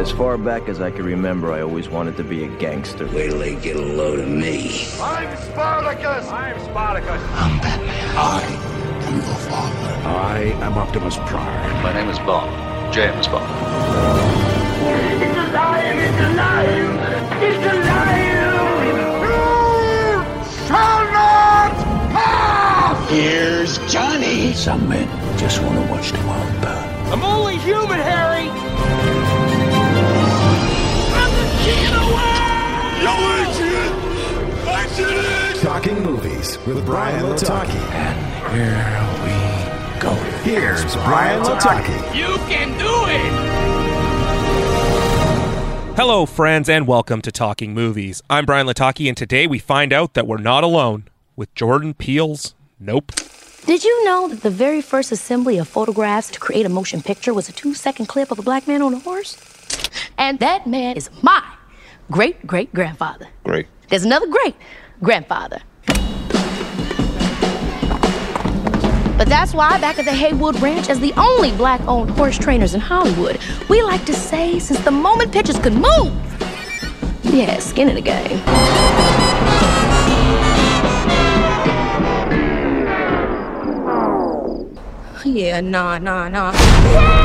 As far back as I can remember, I always wanted to be a gangster. Wait till they get a load of me. I'm Spartacus! I'm Spartacus! I'm Batman. I am your father. I am Optimus Prime. My name is Bond. James Bond. It's alive! It's alive! It's alive! You shall not pass! Here's Johnny. Some men just want to watch the world burn. I'm only human, Harry! Talking Movies with Brian Lataki. And here we go. Here's Brian Lataki. You can do it! Hello, friends, and welcome to Talking Movies. I'm Brian Lataki, and today we find out that we're not alone with Jordan Peele's Nope. Did you know that the very first assembly of photographs to create a motion picture was a two second clip of a black man on a horse? And that man is my great great grandfather. Great. There's another great grandfather. But that's why, back at the Haywood Ranch, as the only black owned horse trainers in Hollywood, we like to say since the moment pictures could move, yeah, skin in the game. Yeah, nah, nah, nah.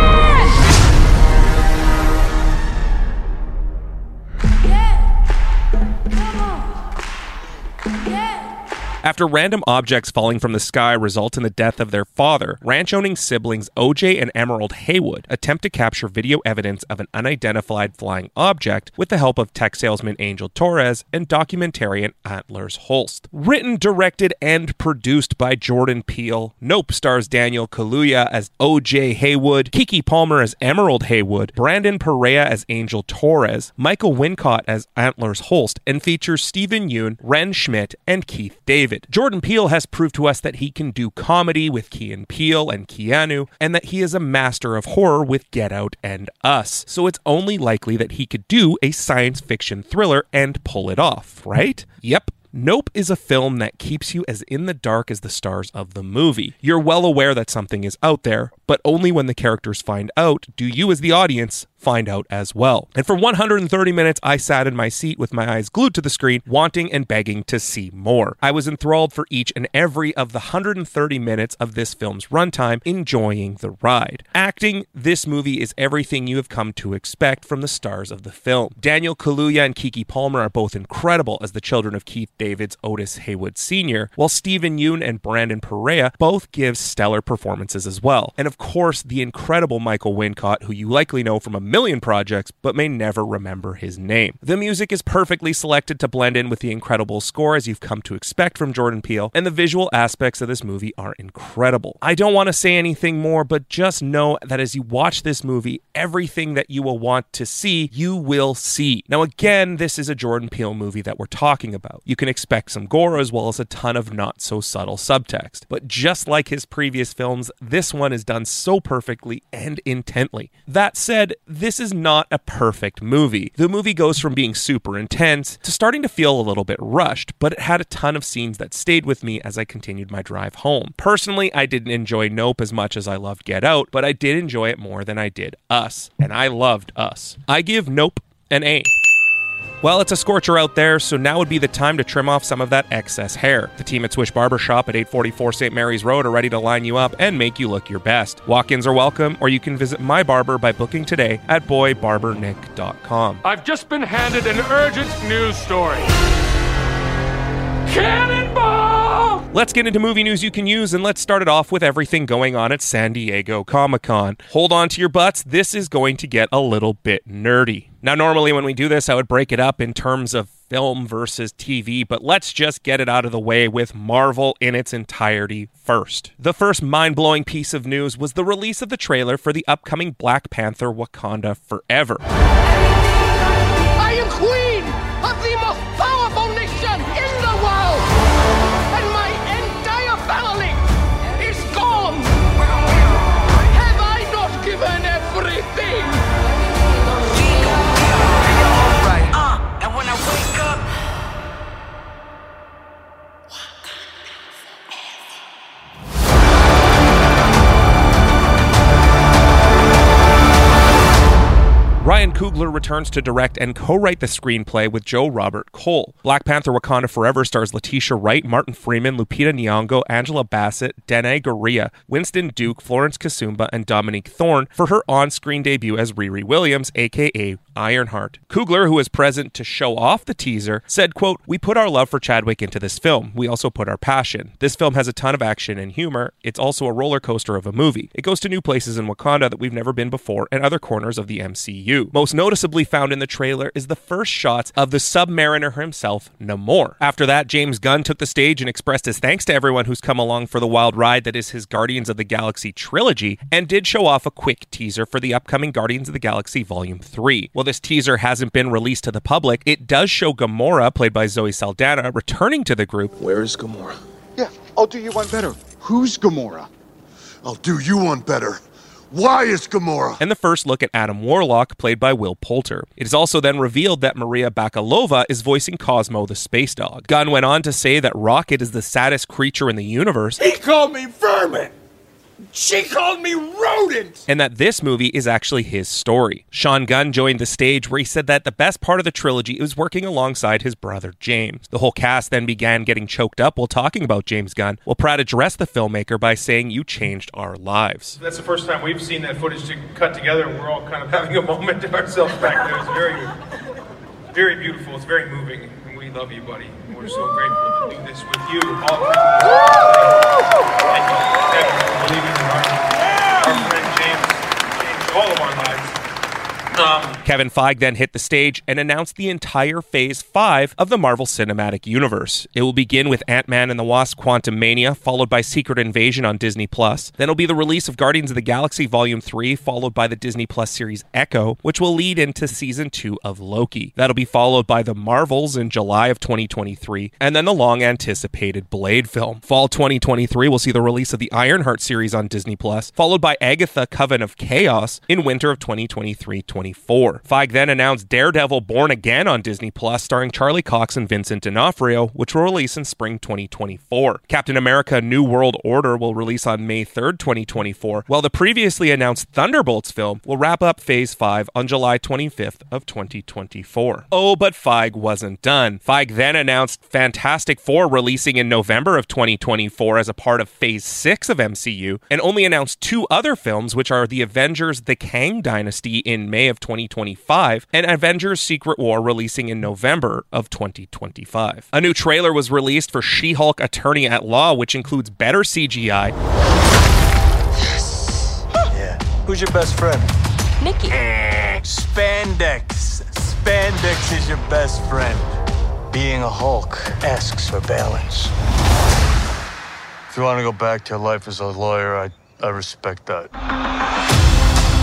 After random objects falling from the sky result in the death of their father, ranch owning siblings OJ and Emerald Haywood attempt to capture video evidence of an unidentified flying object with the help of tech salesman Angel Torres and documentarian Antlers Holst. Written, directed, and produced by Jordan Peele, Nope stars Daniel Kaluuya as OJ Haywood, Keke Palmer as Emerald Haywood, Brandon Perea as Angel Torres, Michael Wincott as Antlers Holst, and features Steven Yeun, Wrenn Schmidt, and Keith David. Jordan Peele has proved to us that he can do comedy with Key and Peele and Keanu, and that he is a master of horror with Get Out and Us. So it's only likely that he could do a science fiction thriller and pull it off, right? Yep. Nope is a film that keeps you as in the dark as the stars of the movie. You're well aware that something is out there, but only when the characters find out do you, as the audience, find out as well. And for 130 minutes, I sat in my seat with my eyes glued to the screen, wanting and begging to see more. I was enthralled for each and every of the 130 minutes of this film's runtime, enjoying the ride. Acting, this movie is everything you have come to expect from the stars of the film. Daniel Kaluuya and Keke Palmer are both incredible as the children of Keith David's Otis Haywood Sr., while Steven Yeun and Brandon Perea both give stellar performances as well. And of course, the incredible Michael Wincott, who you likely know from a million projects but may never remember his name. The music is perfectly selected to blend in with the incredible score as you've come to expect from Jordan Peele, and the visual aspects of this movie are incredible. I don't want to say anything more, but just know that as you watch this movie, everything that you will want to see, you will see. Now, again, this is a Jordan Peele movie that we're talking about. You can expect some gore as well as a ton of not so subtle subtext. But just like his previous films, this one is done so perfectly and intently. That said, this is not a perfect movie. The movie goes from being super intense to starting to feel a little bit rushed, but it had a ton of scenes that stayed with me as I continued my drive home. Personally, I didn't enjoy Nope as much as I loved Get Out, but I did enjoy it more than I did Us, and I loved Us. I give Nope an A. Well, it's a scorcher out there, so now would be the time to trim off some of that excess hair. The team at Swish Barbershop at 844 St. Mary's Road are ready to line you up and make you look your best. Walk ins are welcome, or you can visit my barber by booking today at boybarbernick.com. I've just been handed an urgent news story. Cannonball! Let's get into movie news you can use, and let's start it off with everything going on at San Diego Comic Con. Hold on to your butts, this is going to get a little bit nerdy. Now, normally when we do this, I would break it up in terms of film versus TV, but let's just get it out of the way with Marvel in its entirety first. The first mind blowing piece of news was the release of the trailer for the upcoming Black Panther Wakanda Forever. I am queen of the Coogler returns to direct and co-write the screenplay with Joe Robert Cole. Black Panther Wakanda Forever stars Letitia Wright, Martin Freeman, Lupita Nyong'o, Angela Bassett, Danai Gurira, Winston Duke, Florence Kasumba, and Dominique Thorne for her on-screen debut as Riri Williams, aka Ironheart. Coogler, who was present to show off the teaser, said, quote, We put our love for Chadwick into this film. We also put our passion. This film has a ton of action and humor. It's also a roller coaster of a movie. It goes to new places in Wakanda that we've never been before and other corners of the MCU. Most noticeably found in the trailer is the first shots of the Submariner himself, Namor. After that, James Gunn took the stage and expressed his thanks to everyone who's come along for the wild ride that is his Guardians of the Galaxy trilogy, and did show off a quick teaser for the upcoming Guardians of the Galaxy Volume 3. While this teaser hasn't been released to the public, it does show Gamora, played by Zoe Saldana, returning to the group. Where is Gamora? Yeah, I'll do you one better. Who's Gamora? I'll do you one better. Why is Gamora? And the first look at Adam Warlock, played by Will Poulter. It is also then revealed that Maria Bakalova is voicing Cosmo the space dog. Gunn went on to say that Rocket is the saddest creature in the universe. He called me vermin! She called me rodent! And that this movie is actually his story. Sean Gunn joined the stage where he said that the best part of the trilogy was working alongside his brother James. The whole cast then began getting choked up while talking about James Gunn, while Pratt addressed the filmmaker by saying, You changed our lives. That's the first time we've seen that footage to cut together. We're all kind of having a moment to ourselves back there. It's very, very beautiful. It's very moving. And we love you, buddy. We're so grateful to do this with you. All Kevin Feige then hit the stage and announced the entire Phase 5 of the Marvel Cinematic Universe. It will begin with Ant-Man and the Wasp Quantumania, followed by Secret Invasion on Disney+. Plus. Then it'll be the release of Guardians of the Galaxy Volume 3, followed by the Disney Plus series Echo, which will lead into Season 2 of Loki. That'll be followed by The Marvels in July of 2023, and then the long-anticipated Blade film. Fall 2023 will see the release of the Ironheart series on Disney+, Plus, followed by Agatha Coven of Chaos in winter of 2023-24. Feige then announced Daredevil Born Again on Disney Plus, starring Charlie Cox and Vincent D'Onofrio, which will release in spring 2024. Captain America New World Order will release on May 3rd, 2024, while the previously announced Thunderbolts film will wrap up Phase 5 on July 25th of 2024. Oh, but Feige wasn't done. Feige then announced Fantastic Four releasing in November of 2024 as a part of Phase 6 of MCU, and only announced two other films, which are The Avengers The Kang Dynasty in May of 2025 and Avengers Secret War releasing in November of 2025. A new trailer was released for She Hulk Attorney at Law, which includes better CGI. Yeah. Who's your best friend? Nikki. Spandex. Spandex is your best friend. Being a Hulk asks for balance. If you want to go back to your life as a lawyer, I, I respect that.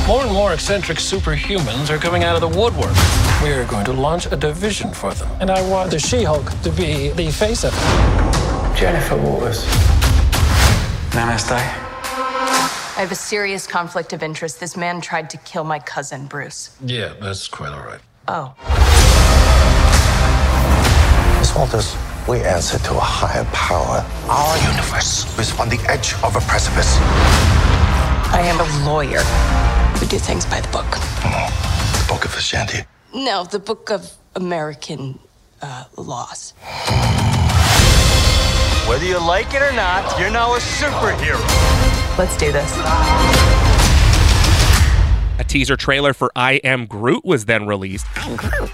More and more eccentric superhumans are coming out of the woodwork. We're going to launch a division for them. And I want the She Hulk to be the face of it. Jennifer Walters. Namaste. I have a serious conflict of interest. This man tried to kill my cousin, Bruce. Yeah, that's quite all right. Oh. Miss Walters, we answer to a higher power. Our universe is on the edge of a precipice. I am a lawyer. We do things by the book. The Book of Ashanti. No, the book of American uh, laws. Whether you like it or not, you're now a superhero. Let's do this. A teaser trailer for I Am Groot was then released. I'm Groot.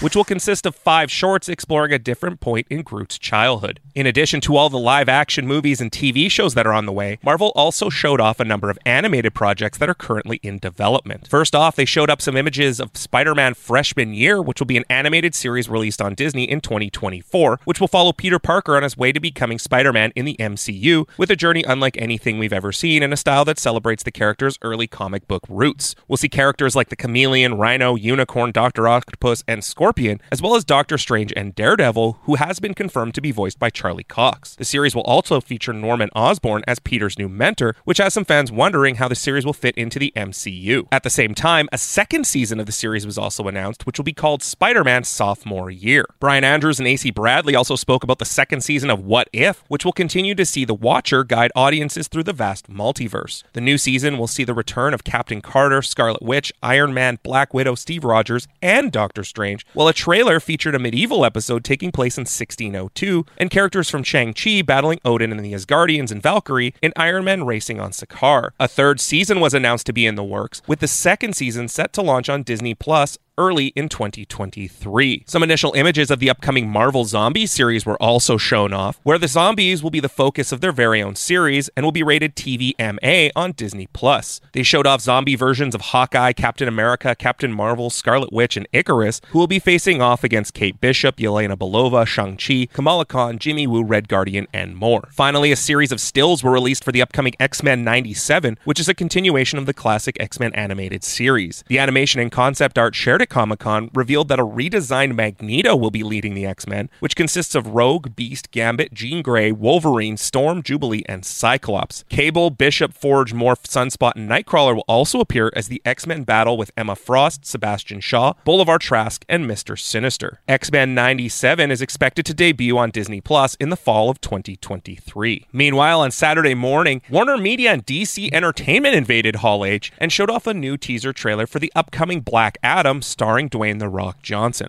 Which will consist of five shorts exploring a different point in Groot's childhood. In addition to all the live action movies and TV shows that are on the way, Marvel also showed off a number of animated projects that are currently in development. First off, they showed up some images of Spider Man Freshman Year, which will be an animated series released on Disney in 2024, which will follow Peter Parker on his way to becoming Spider Man in the MCU, with a journey unlike anything we've ever seen in a style that celebrates the character's early comic book roots. We'll see characters like the Chameleon, Rhino, Unicorn, Dr. Octopus, and Scorpion Scorpion, as well as Doctor Strange and Daredevil, who has been confirmed to be voiced by Charlie Cox. The series will also feature Norman Osborn as Peter's new mentor, which has some fans wondering how the series will fit into the MCU. At the same time, a second season of the series was also announced, which will be called Spider Man Sophomore Year. Brian Andrews and AC Bradley also spoke about the second season of What If, which will continue to see the Watcher guide audiences through the vast multiverse. The new season will see the return of Captain Carter, Scarlet Witch, Iron Man, Black Widow, Steve Rogers, and Doctor Strange, while a trailer featured a medieval episode taking place in 1602 and characters from Shang-Chi battling Odin and the Asgardians and Valkyrie in Iron Man racing on Sakaar. A third season was announced to be in the works, with the second season set to launch on Disney Plus early in 2023. Some initial images of the upcoming Marvel Zombie series were also shown off, where the zombies will be the focus of their very own series and will be rated TVMA on Disney Plus. They showed off zombie versions of Hawkeye, Captain America, Captain Marvel, Scarlet Witch, and Icarus, who will be facing off against Kate Bishop, Yelena Belova, Shang-Chi, Kamala Khan, Jimmy Woo, Red Guardian, and more. Finally, a series of stills were released for the upcoming X-Men 97, which is a continuation of the classic X-Men animated series. The animation and concept art shared at Comic Con revealed that a redesigned Magneto will be leading the X Men, which consists of Rogue, Beast, Gambit, Jean Grey, Wolverine, Storm, Jubilee, and Cyclops. Cable, Bishop, Forge, Morph, Sunspot, and Nightcrawler will also appear as the X Men battle with Emma Frost, Sebastian Shaw, Bolivar Trask, and Mr. Sinister. X Men 97 is expected to debut on Disney Plus in the fall of 2023. Meanwhile, on Saturday morning, Warner Media and DC Entertainment invaded Hall H and showed off a new teaser trailer for the upcoming Black Adam starring Dwayne The Rock Johnson.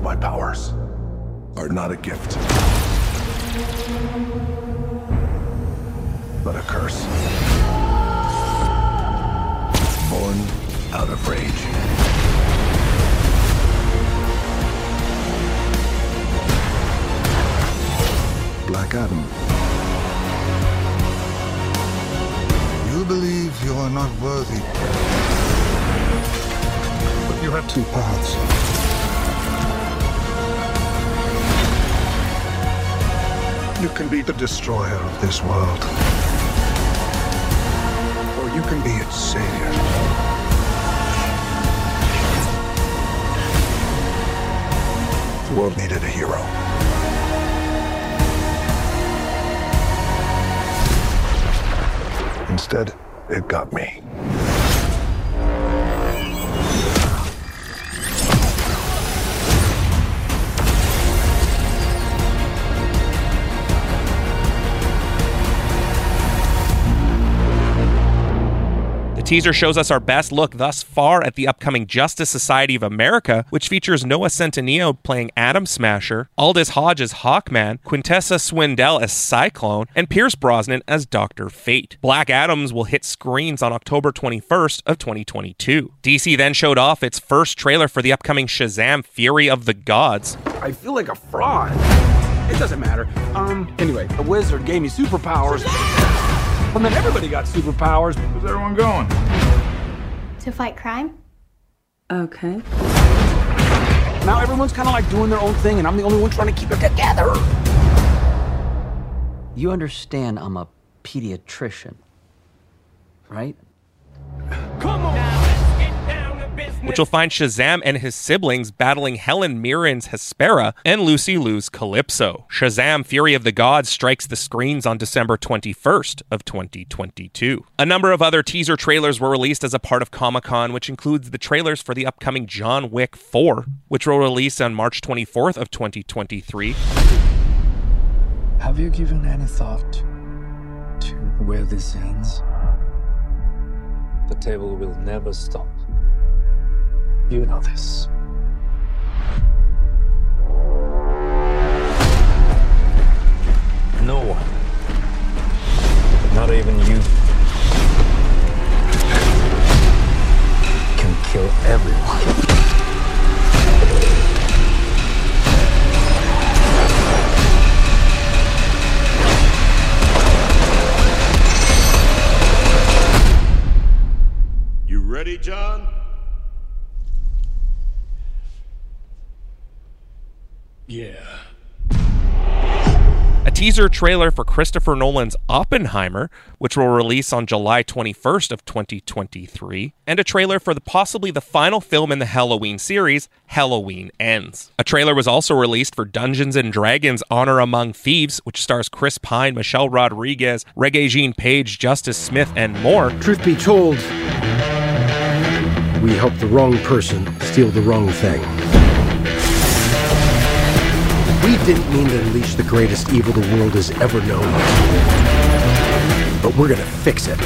My powers are not a gift, but a curse. Born out of rage. Black Adam. You believe you are not worthy. You have two paths. You can be the destroyer of this world. Or you can be its savior. The world needed a hero. Instead, it got me. Teaser shows us our best look thus far at the upcoming Justice Society of America, which features Noah Centineo playing Atom Smasher, Aldis Hodge as Hawkman, Quintessa Swindell as Cyclone, and Pierce Brosnan as Dr. Fate. Black Adams will hit screens on October 21st of 2022. DC then showed off its first trailer for the upcoming Shazam Fury of the Gods. I feel like a fraud. It doesn't matter. Um, anyway, the wizard gave me superpowers. And then everybody got superpowers. Where's everyone going? To fight crime? Okay. Now everyone's kind of like doing their own thing, and I'm the only one trying to keep it together. You understand I'm a pediatrician, right? Which will find Shazam and his siblings battling Helen Mirren's Hespera and Lucy Liu's Calypso. Shazam Fury of the Gods strikes the screens on December 21st of 2022. A number of other teaser trailers were released as a part of Comic-Con, which includes the trailers for the upcoming John Wick 4, which will release on March 24th of 2023. Have you given any thought to where this ends? The table will never stop. You know this. No one, not even you, can kill everyone. You ready, John? Yeah. A teaser trailer for Christopher Nolan's Oppenheimer, which will release on July 21st of 2023, and a trailer for the possibly the final film in the Halloween series, Halloween Ends. A trailer was also released for Dungeons and Dragons Honor Among Thieves, which stars Chris Pine, Michelle Rodriguez, Regé-Jean Page, Justice Smith, and more. Truth be told, we helped the wrong person steal the wrong thing. We didn't mean to unleash the greatest evil the world has ever known. But we're gonna fix it.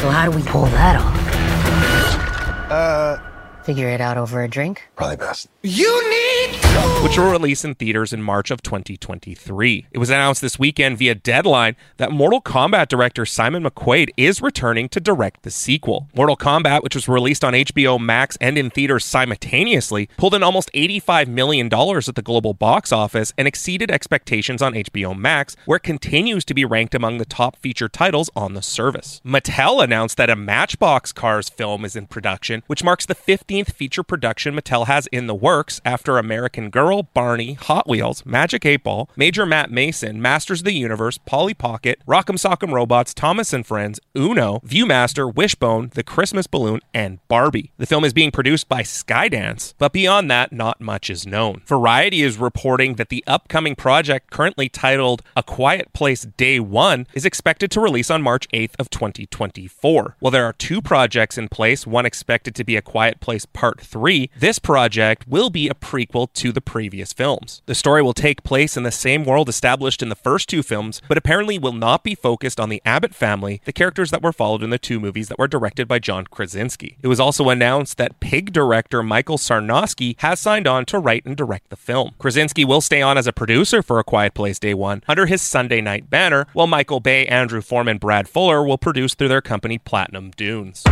So how do we pull that off? Uh, Figure it out over a drink? probably best. You need which will release in theaters in March of 2023. It was announced this weekend via Deadline that Mortal Kombat director Simon McQuoid is returning to direct the sequel. Mortal Kombat, which was released on HBO Max and in theaters simultaneously, pulled in almost $85 million at the global box office and exceeded expectations on HBO Max, where it continues to be ranked among the top feature titles on the service. Mattel announced that a Matchbox Cars film is in production, which marks the 15th feature production Mattel has in the works after American Girl, Barney, Hot Wheels, Magic 8 Ball, Major Matt Mason, Masters of the Universe, Polly Pocket, Rock'em Sock'em Robots, Thomas and Friends, Uno, Viewmaster, Wishbone, The Christmas Balloon, and Barbie. The film is being produced by Skydance, but beyond that, not much is known. Variety is reporting that the upcoming project, currently titled A Quiet Place Day 1, is expected to release on March 8th of 2024. While there are two projects in place, one expected to be A Quiet Place Part 3, this project will be a prequel to the previous films. The story will take place in the same world established in the first two films, but apparently will not be focused on the Abbott family, the characters that were followed in the two movies that were directed by John Krasinski. It was also announced that Pig director Michael Sarnoski has signed on to write and direct the film. Krasinski will stay on as a producer for A Quiet Place Day 1 under his Sunday night banner, while Michael Bay, Andrew Foreman, Brad Fuller will produce through their company Platinum Dunes.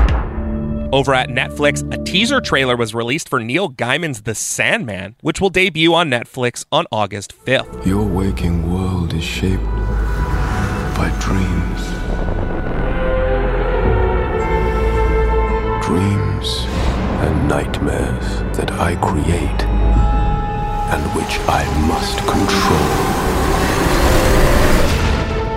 Over at Netflix, a teaser trailer was released for Neil Gaiman's The Sandman, which will debut on Netflix on August 5th. Your waking world is shaped by dreams. Dreams and nightmares that I create and which I must control.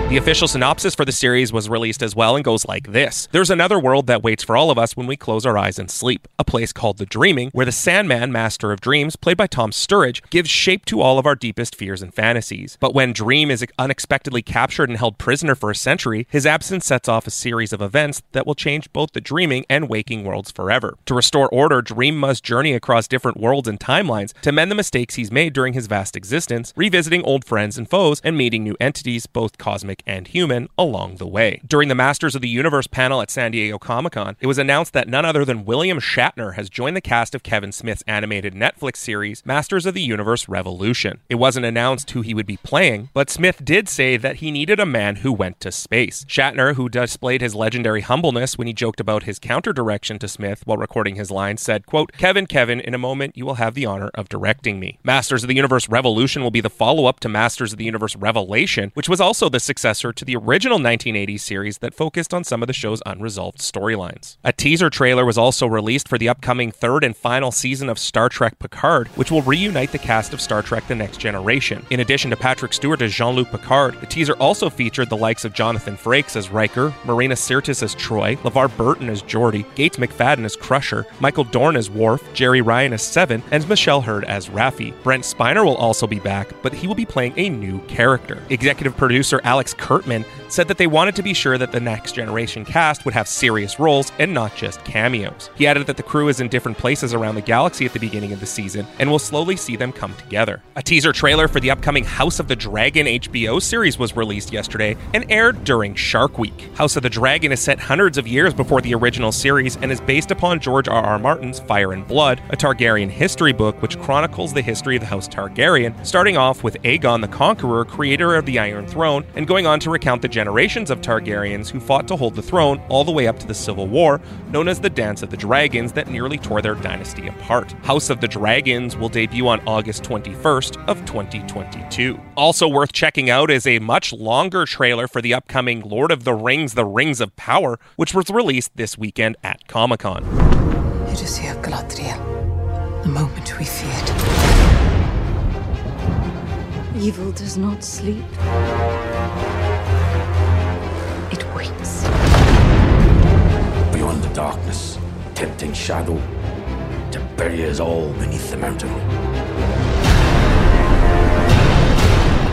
The official synopsis for the series was released as well and goes like this There's another world that waits for all of us when we close our eyes and sleep, a place called the Dreaming, where the Sandman, Master of Dreams, played by Tom Sturridge, gives shape to all of our deepest fears and fantasies. But when Dream is unexpectedly captured and held prisoner for a century, his absence sets off a series of events that will change both the dreaming and waking worlds forever. To restore order, Dream must journey across different worlds and timelines to mend the mistakes he's made during his vast existence, revisiting old friends and foes, and meeting new entities, both cosmic and human, along the way. During the Masters of the Universe panel at San Diego Comic Con, it was announced that none other than William Shatner has joined the cast of Kevin Smith's animated Netflix series, Masters of the Universe Revolution. It wasn't announced who he would be playing, but Smith did say that he needed a man who went to space. Shatner, who displayed his legendary humbleness when he joked about his counter direction to Smith while recording his lines, said, quote, Kevin, Kevin, in a moment you will have the honor of directing me. Masters of the Universe Revolution will be the follow-up to Masters of the Universe Revelation, which was also the successor to the original 1980s series that focused on some of the show's unresolved storylines. A teaser trailer was also released for the upcoming third and final season of Star Trek Picard, which will reunite the cast of Star Trek The Next Generation. In addition to Patrick Stewart as Jean Luc Picard, the teaser also featured the likes of Jonathan Frakes as Riker, Marina Sirtis as Troi, LeVar Burton as Geordi, Gates McFadden as Crusher, Michael Dorn as Worf, Jeri Ryan as Seven, and Michelle Hurd as Raffi. Brent Spiner will also be back, but he will be playing a new character. Executive producer Alex Kurtzman said that they wanted to be sure that the next generation cast would have serious roles and not just cameos. He added that the crew is in different places around the galaxy at the beginning of the season and will slowly see them come together. A teaser trailer for the upcoming House of the Dragon HBO series was released yesterday and aired during Shark Week. House of the Dragon is set hundreds of years before the original series and is based upon George R. R. Martin's Fire and Blood, a Targaryen history book which chronicles the history of the House Targaryen, starting off with Aegon the Conqueror, creator of the Iron Throne, and going on to recount the generations of Targaryens who fought to hold the throne all the way up to the Civil War, known as the Dance of the Dragons that nearly tore their dynasty apart. House of the Dragons will debut on August 21st of 2022. Also worth checking out is a much longer trailer for the upcoming Lord of the Rings: The Rings of Power, which was released this weekend at Comic-Con. It is here, Galadriel. The moment we feared. Evil does not sleep. Beyond the darkness, tempting shadow to bury us all beneath the mountain.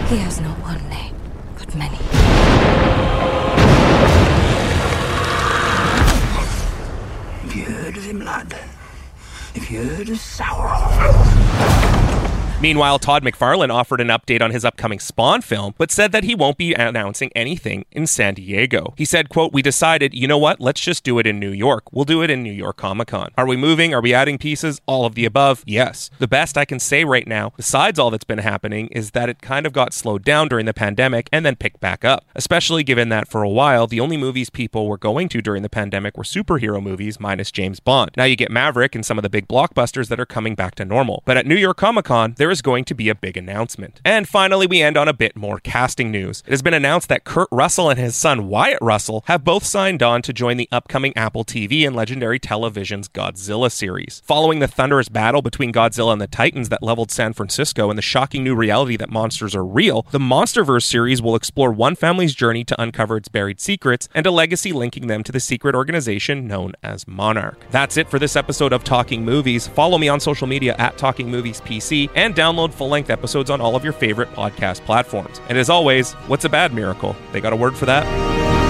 He has not one name, but many. Have you heard of him, lad? Have you heard of Sauron? Meanwhile, Todd McFarlane offered an update on his upcoming Spawn film, but said that he won't be announcing anything in San Diego. He said, quote, We decided, you know what, let's just do it in New York. We'll do it in New York Comic Con. Are we moving? Are we adding pieces? All of the above? Yes. The best I can say right now, besides all that's been happening, is that it kind of got slowed down during the pandemic and then picked back up. Especially given that for a while, the only movies people were going to during the pandemic were superhero movies minus James Bond. Now you get Maverick and some of the big blockbusters that are coming back to normal. But at New York Comic Con, there is going to be a big announcement. And finally, we end on a bit more casting news. It has been announced that Kurt Russell and his son Wyatt Russell have both signed on to join the upcoming Apple TV and Legendary Television's Godzilla series. Following the thunderous battle between Godzilla and the Titans that leveled San Francisco and the shocking new reality that monsters are real, the Monsterverse series will explore one family's journey to uncover its buried secrets and a legacy linking them to the secret organization known as Monarch. That's it for this episode of Talking Movies. Follow me on social media at Talking Movies PC and download full length episodes on all of your favorite podcast platforms. And as always, what's a bad miracle? They got a word for that?